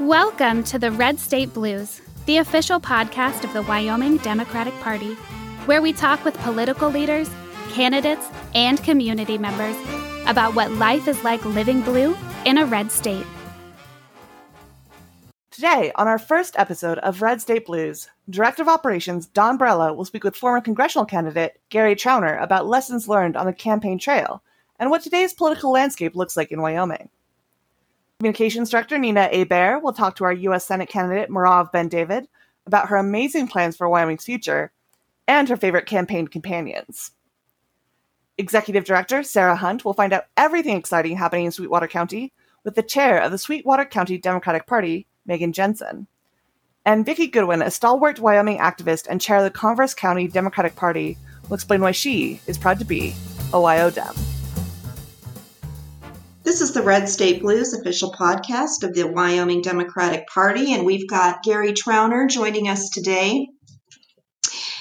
Welcome to the Red State Blues, the official podcast of the Wyoming Democratic Party, where we talk with political leaders, candidates, and community members about what life is like living blue in a red state. Today, on our first episode of Red State Blues, Director of Operations Dawn Barela will speak with former congressional candidate Gary Trauner about lessons learned on the campaign trail and what today's political landscape looks like in Wyoming. Communications Director Nina Hebert will talk to our U.S. Senate candidate Merav Ben David about her amazing plans for Wyoming's future and her favorite campaign companions. Executive Director Sarah Hunt will find out everything exciting happening in Sweetwater County with the chair of the Sweetwater County Democratic Party, Meghan Jensen. And Vickie Goodwin, a stalwart Wyoming activist and chair of the Converse County Democratic Party, will explain why she is proud to be a WyoDem. This is the Red State Blues official podcast of the Wyoming Democratic Party, and we've got Gary Trauner joining us today.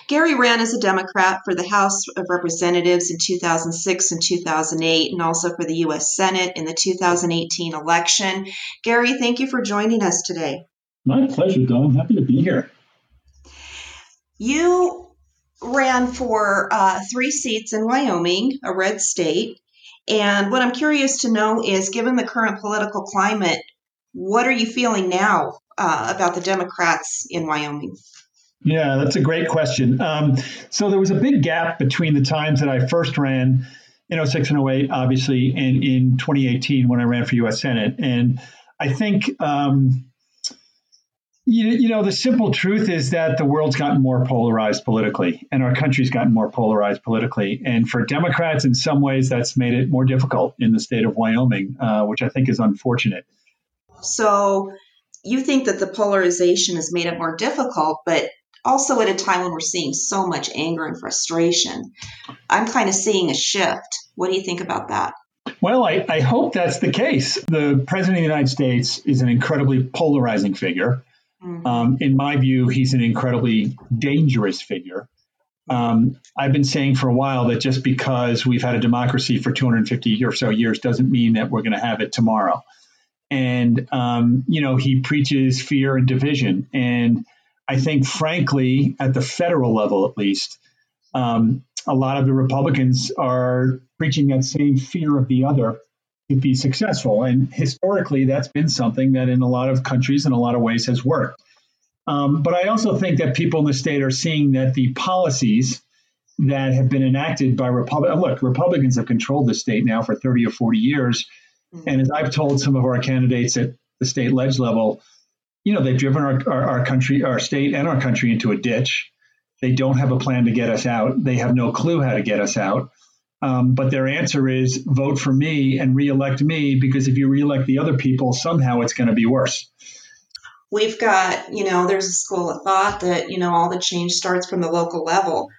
Gary ran as a Democrat for the House of Representatives in 2006 and 2008, and also for the U.S. Senate in the 2018 election. Gary, thank you for joining us today. My pleasure, Dawn. Happy to be here. You ran for uh, three seats in Wyoming, a red state. And what I'm curious to know is given the current political climate, what are you feeling now uh, about the Democrats in Wyoming? Yeah, that's a great question. Um, so there was a big gap between the times that I first ran in 06 and 08, obviously, and in 2018 when I ran for U.S. Senate. And I think um, you, you know, the simple truth is that the world's gotten more polarized politically, and our country's gotten more polarized politically. And for Democrats, in some ways, that's made it more difficult in the state of Wyoming, uh, which I think is unfortunate. So, you think that the polarization has made it more difficult, but also at a time when we're seeing so much anger and frustration. I'm kind of seeing a shift. What do you think about that? Well, I, I hope that's the case. The President of the United States is an incredibly polarizing figure. Mm-hmm. Um, in my view, he's an incredibly dangerous figure. Um, I've been saying for a while that just because we've had a democracy for 250 or so years doesn't mean that we're going to have it tomorrow. And, um, you know, he preaches fear and division. And I think, frankly, at the federal level at least, um, a lot of the Republicans are preaching that same fear of the other to be successful. And historically, that's been something that in a lot of countries, in a lot of ways, has worked. Um, but I also think that people in the state are seeing that the policies that have been enacted by Republicans, look, Republicans have controlled the state now for 30 or 40 years. Mm-hmm. And as I've told some of our candidates at the state ledge level, you know, they've driven our, our, our country, our state and our country into a ditch. They don't have a plan to get us out. They have no clue how to get us out. Um, but their answer is vote for me and reelect me because if you reelect the other people, somehow it's going to be worse. We've got, you know, there's a school of thought that, you know, all the change starts from the local level.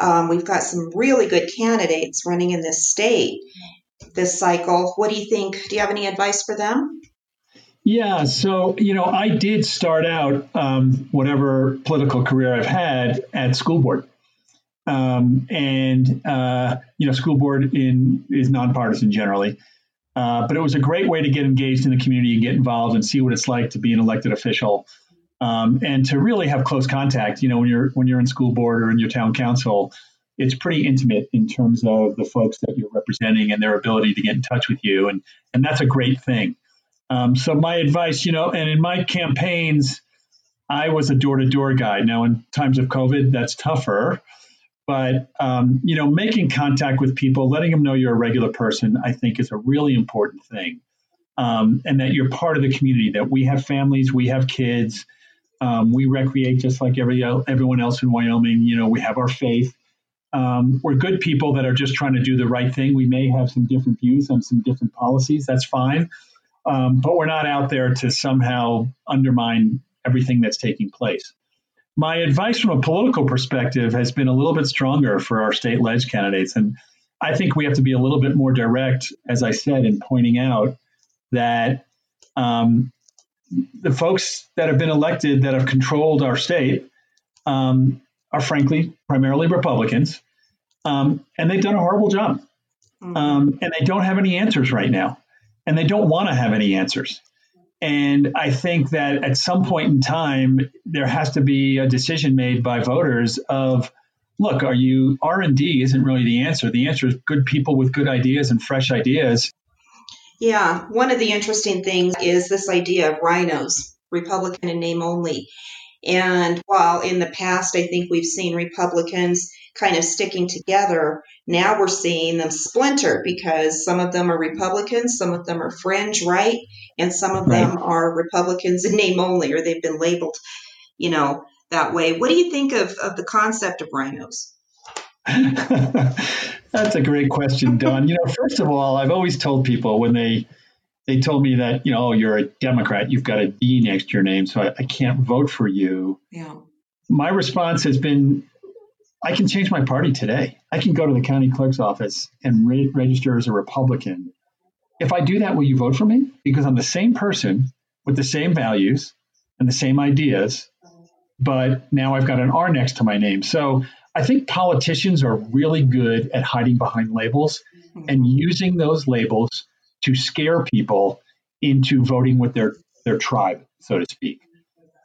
Um, we've got some really good candidates running in this state this cycle. What do you think? Do you have any advice for them? Yeah, so you know, I did start out um, whatever political career I've had at school board. Um, and uh, you know, school board in is nonpartisan generally, uh, but it was a great way to get engaged in the community and get involved and see what it's like to be an elected official, um, and to really have close contact. You know, when you're when you're in school board or in your town council, it's pretty intimate in terms of the folks that you're representing and their ability to get in touch with you, and and that's a great thing. Um, so my advice, you know, and in my campaigns, I was a door to door guy. Now, in times of COVID, that's tougher. But um, you know, making contact with people, letting them know you're a regular person, I think is a really important thing, um, and that you're part of the community. That we have families, we have kids, um, we recreate just like every everyone else in Wyoming. You know, we have our faith. Um, we're good people that are just trying to do the right thing. We may have some different views on some different policies. That's fine, um, but we're not out there to somehow undermine everything that's taking place my advice from a political perspective has been a little bit stronger for our state ledge candidates. And I think we have to be a little bit more direct, as I said, in pointing out that um, the folks that have been elected that have controlled our state um, are frankly primarily Republicans. Um, and they've done a horrible job. Mm-hmm. Um, and they don't have any answers right now. And they don't want to have any answers. And I think that at some point in time, there has to be a decision made by voters of, look, are you R and D isn't really the answer. The answer is good people with good ideas and fresh ideas. Yeah, one of the interesting things is this idea of rhinos, Republican in name only. And while in the past, I think we've seen Republicans kind of sticking together, now we're seeing them splinter because some of them are Republicans, some of them are fringe right, and some of right. them are Republicans in name only, or they've been labeled, you know, that way. What do you think of, of the concept of rhinos? That's a great question, Dawn. You know, first of all, I've always told people when they they told me that you know oh, you're a Democrat, you've got a D next to your name, so I, I can't vote for you. Yeah. My response has been, I can change my party today. I can go to the county clerk's office and re- register as a Republican. If I do that, will you vote for me? Because I'm the same person with the same values and the same ideas, but now I've got an R next to my name. So I think politicians are really good at hiding behind labels and using those labels to scare people into voting with their their tribe, so to speak.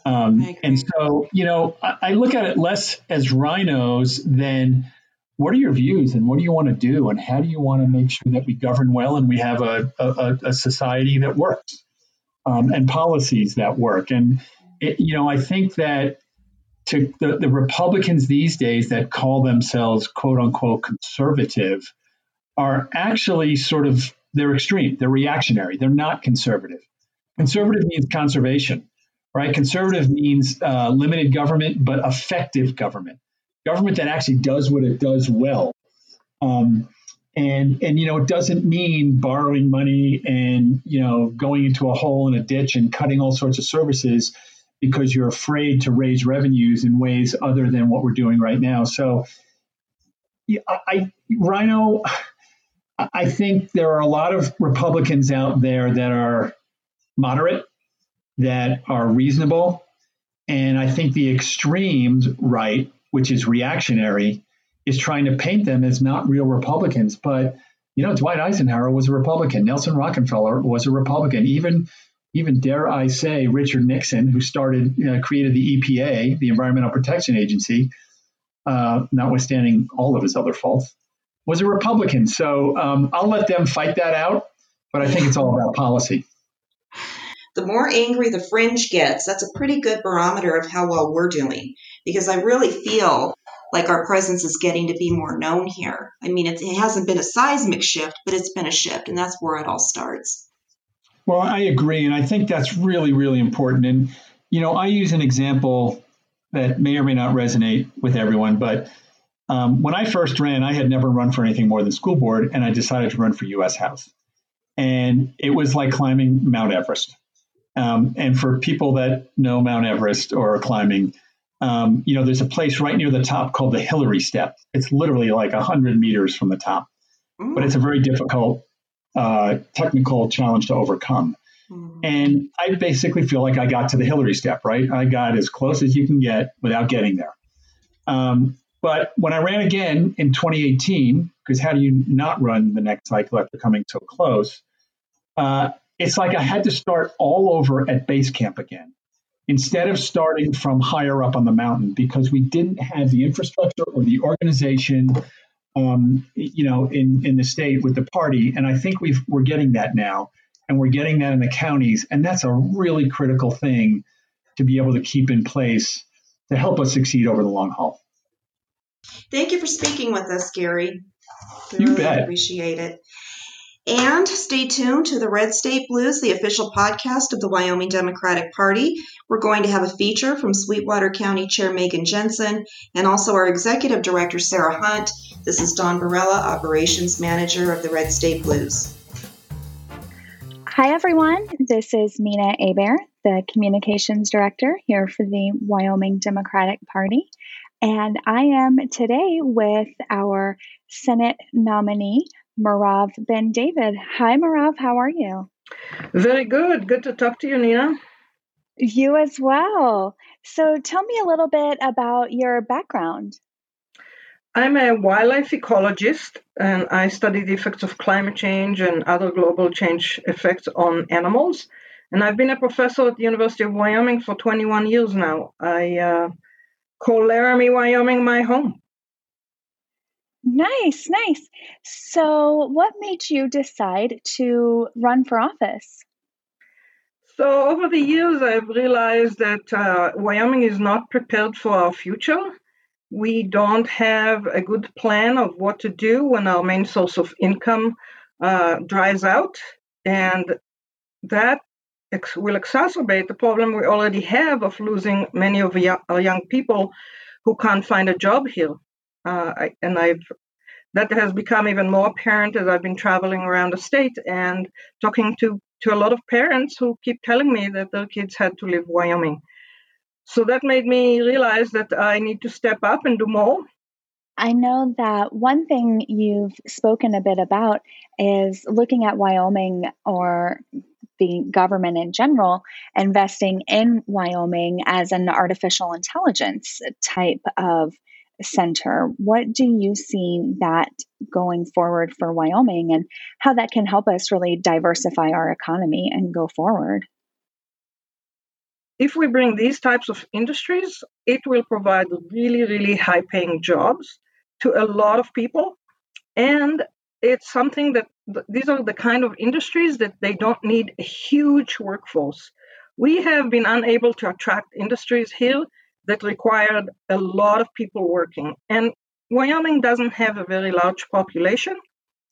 Um, and so, you know, I, I, look at it less as rhinos than what are your views and what do you want to do and how do you want to make sure that we govern well and we have a, a, a society that works um, and policies that work. And, it, you know, I think that to the, the Republicans these days that call themselves quote unquote conservative are actually sort of they're extreme. They're reactionary. They're not conservative. Conservative means conservation, right? Conservative means uh, limited government, but effective government. Government that actually does what it does well. Um, and and you know it doesn't mean borrowing money and you know going into a hole in a ditch and cutting all sorts of services because you're afraid to raise revenues in ways other than what we're doing right now. So, yeah, I, RINO I think there are a lot of Republicans out there that are moderate, that are reasonable. And I think the extremes right, which is reactionary, is trying to paint them as not real Republicans. But, you know, Dwight Eisenhower was a Republican. Nelson Rockefeller was a Republican. Even, even dare I say, Richard Nixon, who started, you know, created the EPA, the Environmental Protection Agency, uh, notwithstanding all of his other faults, was a Republican. So um, I'll let them fight that out, but I think it's all about policy. The more angry the fringe gets, that's a pretty good barometer of how well we're doing because I really feel like our presence is getting to be more known here. I mean, it, it hasn't been a seismic shift, but it's been a shift, and that's where it all starts. Well, I agree, and I think that's really, really important. And, you know, I use an example that may or may not resonate with everyone, but um, when I first ran, I had never run for anything more than school board, and I decided to run for U.S. House. And it was like climbing Mount Everest. Um, and for people that know Mount Everest or climbing, um, you know, there's a place right near the top called the Hillary Step. It's literally like 100 meters from the top, mm. but it's a very difficult uh, technical challenge to overcome. Mm. And I basically feel like I got to the Hillary Step, right? I got as close as you can get without getting there. Um, but when I ran again in 2018, because how do you not run the next cycle after coming so close? Uh, it's like I had to start all over at base camp again instead of starting from higher up on the mountain because we didn't have the infrastructure or the organization um, you know in, in the state with the party and i think we are getting that now and we're getting that in the counties and that's a really critical thing to be able to keep in place to help us succeed over the long haul Thank you for speaking with us, Gary. We you really bet. appreciate it. And stay tuned to the Red State Blues, the official podcast of the Wyoming Democratic Party. We're going to have a feature from Sweetwater County Chair Meghan Jensen and also our Executive Director Sarah Hunt. This is Dawn Barela, Operations Manager of the Red State Blues. Hi, everyone. This is Nina Hebert, the Communications Director here for the Wyoming Democratic Party. And I am today with our Senate nominee, Merav Ben David. Hi, Merav. How are you? Very good. Good to talk to you, Nina. You as well. So tell me a little bit about your background. I'm a wildlife ecologist and I study the effects of climate change and other global change effects on animals. And I've been a professor at the University of Wyoming for 21 years now. I uh, call Laramie, Wyoming my home. Nice, nice. So, what made you decide to run for office? So, over the years, I've realized that uh, Wyoming is not prepared for our future. We don't have a good plan of what to do when our main source of income uh, dries out. And that ex- will exacerbate the problem we already have of losing many of our young people who can't find a job here. Uh, I, and I've that has become even more apparent as I've been traveling around the state and talking to to a lot of parents who keep telling me that their kids had to leave Wyoming. So that made me realize that I need to step up and do more. I know that one thing you've spoken a bit about is looking at Wyoming or the government in general investing in Wyoming as an artificial intelligence type of center. What do you see that going forward for Wyoming and how that can help us really diversify our economy and go forward? If we bring these types of industries, it will provide really, really high paying jobs to a lot of people. And it's something that these are the kind of industries that they don't need a huge workforce. We have been unable to attract industries here that required a lot of people working. And Wyoming doesn't have a very large population.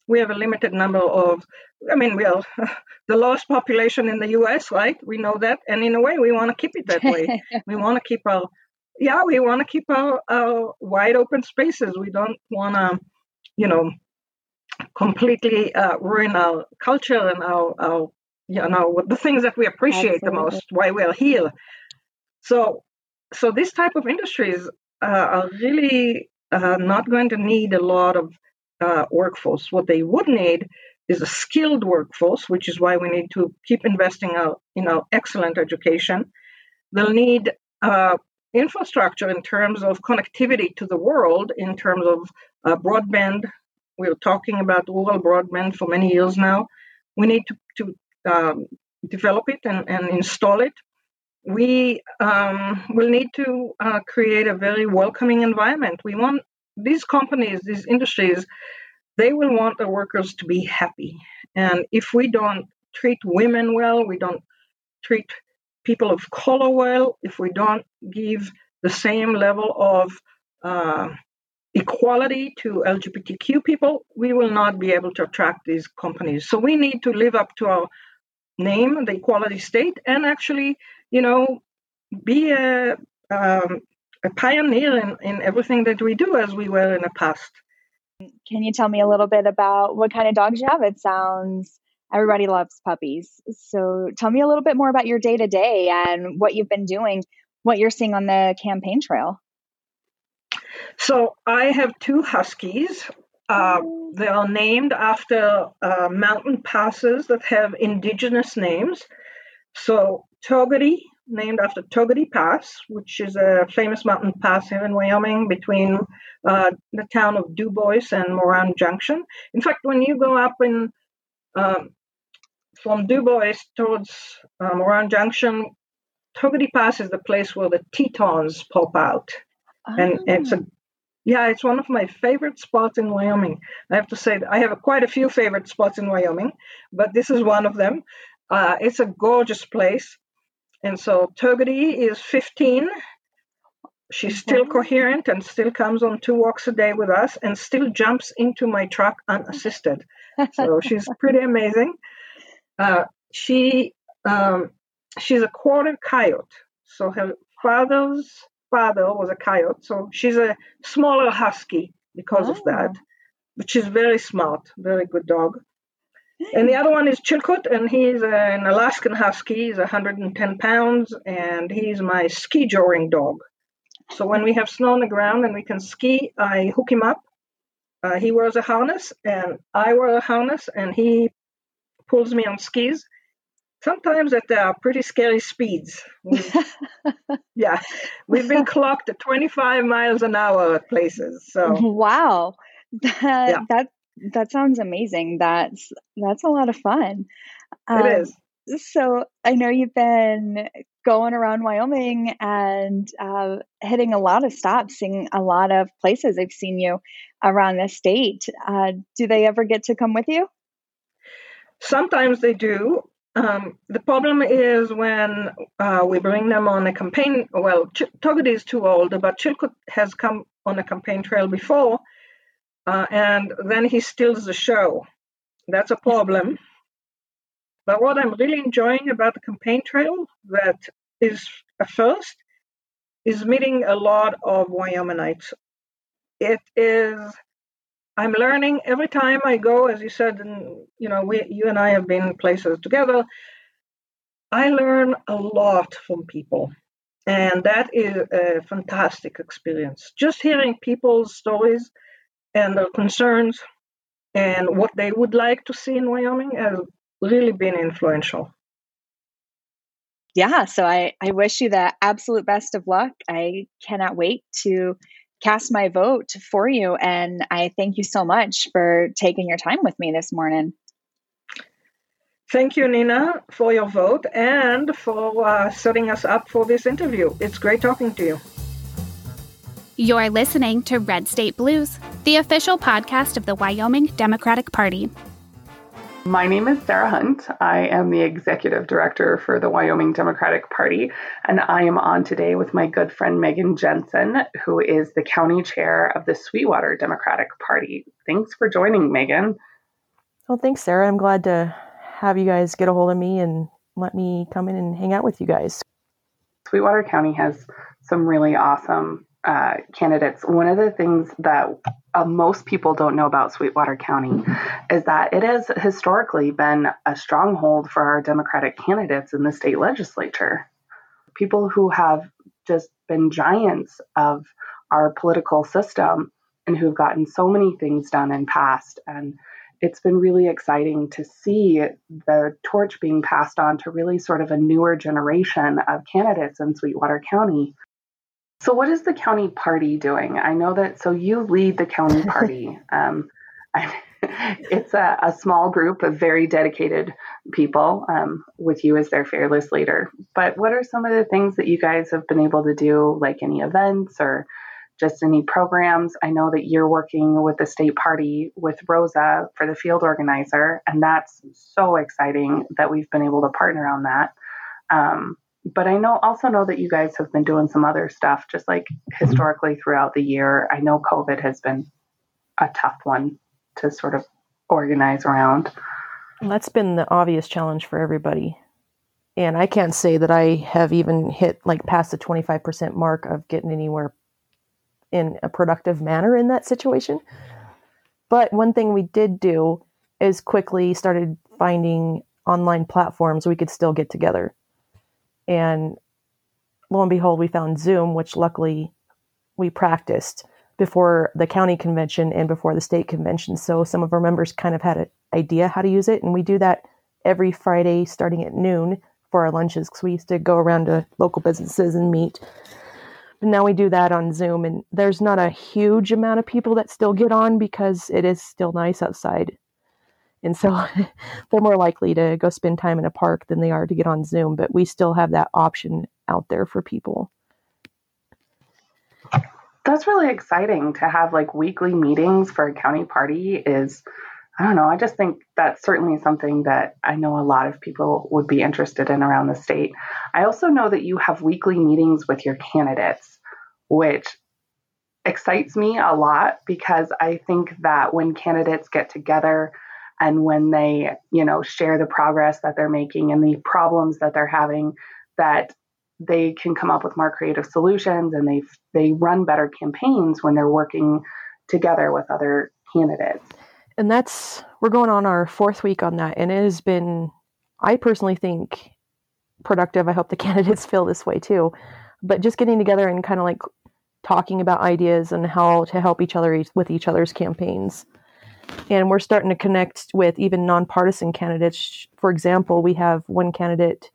We have a limited number of, I mean, we are the lowest population in the US, right? We know that. And in a way, we want to keep it that way. we want to keep our, yeah, we want to keep our, our wide open spaces. We don't want to, you know, completely uh, ruin our culture and our, our, you know, the things that we appreciate Absolutely. the most, why we're here. So so this type of industries uh, are really uh, not going to need a lot of uh, workforce. What they would need is a skilled workforce, which is why we need to keep investing our, in our excellent education. They'll need uh, infrastructure in terms of connectivity to the world, in terms of uh, broadband. We're talking about rural broadband for many years now. We need to, to um, develop it and, and install it we um, will need to uh, create a very welcoming environment. We want these companies, these industries, they will want their workers to be happy. And if we don't treat women well, we don't treat people of color well, if we don't give the same level of uh, equality to LGBTQ people, we will not be able to attract these companies. So we need to live up to our name, the equality state, and actually you know, be a, um, a pioneer in, in everything that we do as we were in the past. Can you tell me a little bit about what kind of dogs you have? It sounds everybody loves puppies. So tell me a little bit more about your day to day and what you've been doing, what you're seeing on the campaign trail. So I have two huskies. Uh, they are named after uh, mountain passes that have indigenous names. So Togwotee, named after Togwotee Pass, which is a famous mountain pass here in Wyoming between uh, the town of Dubois and Moran Junction. In fact, when you go up in um, from Dubois towards uh, Moran Junction, Togwotee Pass is the place where the Tetons pop out, oh. and it's a yeah, it's one of my favorite spots in Wyoming. I have to say I have a, quite a few favorite spots in Wyoming, but this is one of them. Uh, it's a gorgeous place. And so Togwotee is 15. She's still coherent and still comes on two walks a day with us and still jumps into my truck unassisted. So she's pretty amazing. Uh, she um, she's a quarter coyote. So her father's father was a coyote. So she's a smaller husky because oh. of that. But she's very smart, very good dog. And the other one is Chilkoot, and he's an Alaskan Husky. He's 110 pounds, and he's my ski joring dog. So when we have snow on the ground and we can ski, I hook him up. Uh, he wears a harness, and I wear a harness, and he pulls me on skis. Sometimes at uh, pretty scary speeds. yeah, we've been clocked at 25 miles an hour at places. So wow, that yeah. that that sounds amazing. That's that's a lot of fun. Um, it is. So I know you've been going around Wyoming and uh, hitting a lot of stops, seeing a lot of places. I've seen you around the state. Uh, do they ever get to come with you? Sometimes they do. Um, the problem is when uh, we bring them on a campaign. Well, Ch- Togwotee is too old, but Chilkoot has come on a campaign trail before, uh, and then he steals the show. That's a problem. But what I'm really enjoying about the campaign trail that is a first is meeting a lot of Wyomingites. It is I'm learning every time I go, as you said, and you know, we you and I have been places together. I learn a lot from people. And that is a fantastic experience. Just hearing people's stories and their concerns and what they would like to see in Wyoming has really been influential. Yeah, so I, I wish you the absolute best of luck. I cannot wait to cast my vote for you. And I thank you so much for taking your time with me this morning. Thank you, Nina, for your vote and for uh, setting us up for this interview. It's great talking to you. You're listening to Red State Blues, the official podcast of the Wyoming Democratic Party. My name is Sarah Hunt. I am the executive director for the Wyoming Democratic Party, and I am on today with my good friend Meghan Jensen, who is the county chair of the Sweetwater Democratic Party. Thanks for joining, Megan. Well, thanks, Sarah. I'm glad to have you guys get a hold of me and let me come in and hang out with you guys. Sweetwater County has some really awesome uh, candidates, one of the things that uh, most people don't know about Sweetwater County is that it has historically been a stronghold for our Democratic candidates in the state legislature. People who have just been giants of our political system and who've gotten so many things done in past. And it's been really exciting to see the torch being passed on to really sort of a newer generation of candidates in Sweetwater County so, what is the county party doing? I know that. So, you lead the county party. um, it's a, a, small group of very dedicated people um, with you as their fearless leader. But what are some of the things that you guys have been able to do, like any events or just any programs? I know that you're working with the state party with Rosa for the field organizer, and that's so exciting that we've been able to partner on that. Um, but I know also know that you guys have been doing some other stuff just like mm-hmm. historically throughout the year. I know COVID has been a tough one to sort of organize around. That's been the obvious challenge for everybody. And I can't say that I have even hit like past the 25% mark of getting anywhere in a productive manner in that situation. But one thing we did do is quickly started finding online platforms we could still get together and lo and behold, we found Zoom, which luckily we practiced before the county convention and before the state convention. So some of our members kind of had an idea how to use it. And we do that every Friday starting at noon for our lunches because we used to go around to local businesses and meet. But now we do that on Zoom, and there's not a huge amount of people that still get on because it is still nice outside and so they're more likely to go spend time in a park than they are to get on Zoom, but we still have that option out there for people. That's really exciting to have like weekly meetings for a county party is I don't know, I just think that's certainly something that I know a lot of people would be interested in around the state. I also know that you have weekly meetings with your candidates, which excites me a lot because I think that when candidates get together and when they you know share the progress that they're making and the problems that they're having that they can come up with more creative solutions and they they run better campaigns when they're working together with other candidates. And that's we're going on our fourth week on that and it has been i personally think productive. I hope the candidates feel this way too. But just getting together and kind of like talking about ideas and how to help each other with each other's campaigns and we're starting to connect with even nonpartisan candidates. For example, we have one candidate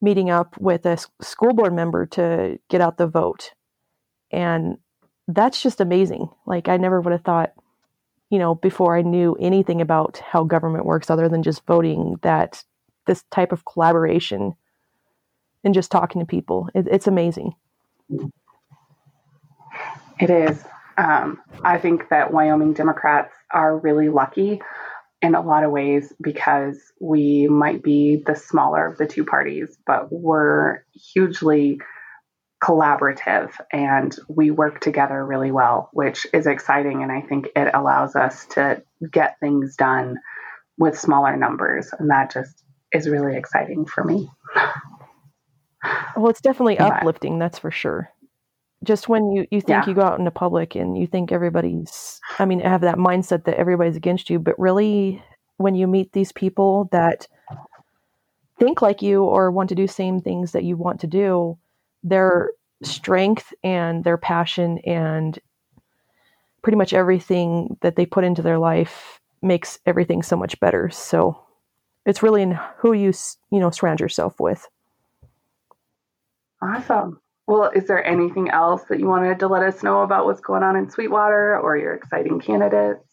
meeting up with a school board member to get out the vote. And that's just amazing. Like, I never would have thought, you know, before I knew anything about how government works other than just voting, that this type of collaboration and just talking to people. It, it's amazing. It is. Um, I think that Wyoming Democrats are really lucky in a lot of ways because we might be the smaller of the two parties, but we're hugely collaborative and we work together really well, which is exciting. And I think it allows us to get things done with smaller numbers. And that just is really exciting for me. Well, it's definitely uplifting, that's for sure. Just when you, you think Yeah. you go out into public and you think everybody's, I mean, have that mindset that everybody's against you, but really, when you meet these people that think like you or want to do same things that you want to do, their strength and their passion and pretty much everything that they put into their life makes everything so much better. So it's really in who you you know surround yourself with. Awesome. Well, is there anything else that you wanted to let us know about what's going on in Sweetwater or your exciting candidates?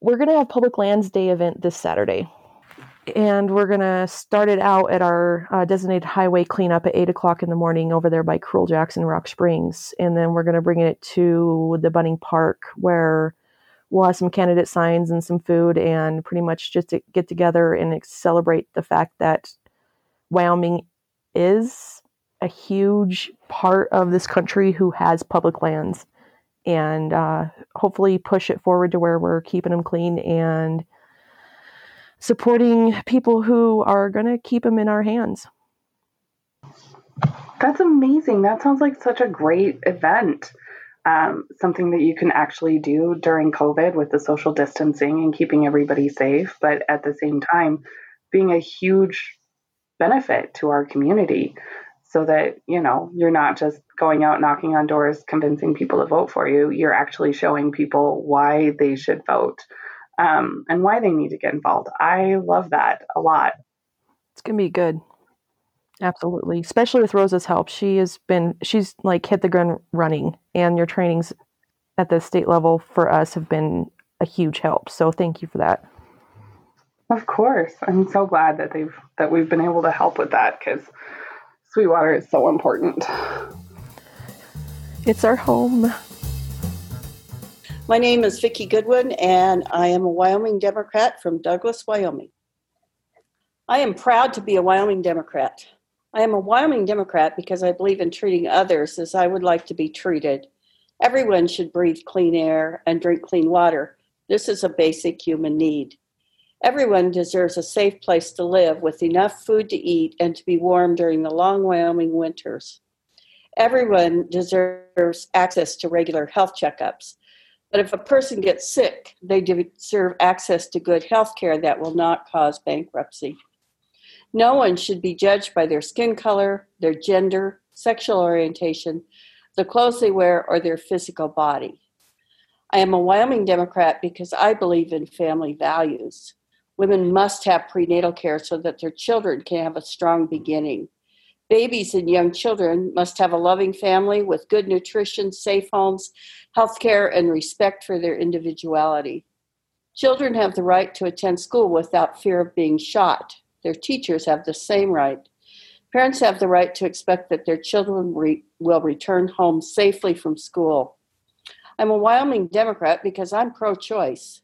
We're gonna have Public Lands Day event this Saturday, and we're gonna start it out at our uh, designated highway cleanup at eight o'clock in the morning over there by Cruel Jackson Rock Springs, and then we're gonna bring it to the Bunning Park where we'll have some candidate signs and some food, and pretty much just to get together and celebrate the fact that Wyoming is a huge part of this country who has public lands and uh, hopefully push it forward to where we're keeping them clean and supporting people who are going to keep them in our hands. That's amazing. That sounds like such a great event. Um, something that you can actually do during COVID with the social distancing and keeping everybody safe, but at the same time, being a huge benefit to our community so that, you know, you're not just going out knocking on doors, convincing people to vote for you. You're actually showing people why they should vote um, and why they need to get involved. I love that a lot. It's going to be good. Absolutely. Especially with Rosa's help. She has been, she's like hit the ground running, and your trainings at the state level for us have been a huge help. So thank you for that. Of course, I'm so glad that they've that we've been able to help with that because Sweetwater is so important. It's our home. My name is Vickie Goodwin, and I am a Wyoming Democrat from Douglas, Wyoming. I am proud to be a Wyoming Democrat. I am a Wyoming Democrat because I believe in treating others as I would like to be treated. Everyone should breathe clean air and drink clean water. This is a basic human need. Everyone deserves a safe place to live with enough food to eat and to be warm during the long Wyoming winters. Everyone deserves access to regular health checkups. But if a person gets sick, they deserve access to good health care that will not cause bankruptcy. No one should be judged by their skin color, their gender, sexual orientation, the clothes they wear, or their physical body. I am a Wyoming Democrat because I believe in family values. Women must have prenatal care so that their children can have a strong beginning. Babies and young children must have a loving family with good nutrition, safe homes, health care, and respect for their individuality. Children have the right to attend school without fear of being shot. Their teachers have the same right. Parents have the right to expect that their children re- will return home safely from school. I'm a Wyoming Democrat because I'm pro choice.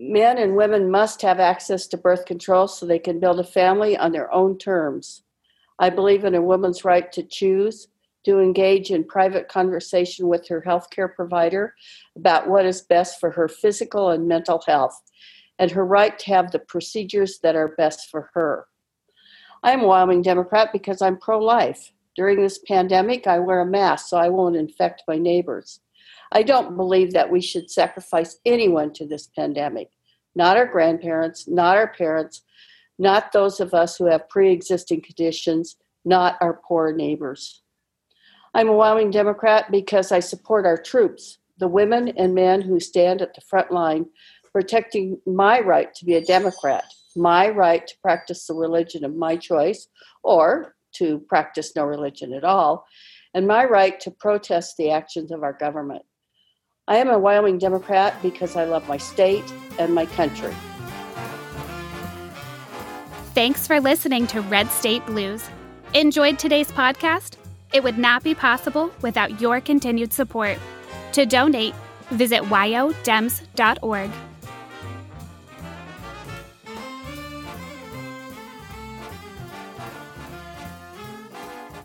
Men and women must have access to birth control so they can build a family on their own terms. I believe in a woman's right to choose, to engage in private conversation with her healthcare provider about what is best for her physical and mental health, and her right to have the procedures that are best for her. I am a Wyoming Democrat because I'm pro life. During this pandemic, I wear a mask so I won't infect my neighbors. I don't believe that we should sacrifice anyone to this pandemic, not our grandparents, not our parents, not those of us who have pre existing conditions, not our poor neighbors. I'm a Wyoming Democrat because I support our troops, the women and men who stand at the front line protecting my right to be a Democrat, my right to practice the religion of my choice, or to practice no religion at all, and my right to protest the actions of our government. I am a Wyoming Democrat because I love my state and my country. Thanks for listening to Red State Blues. Enjoyed today's podcast? It would not be possible without your continued support. To donate, visit wyodems.org.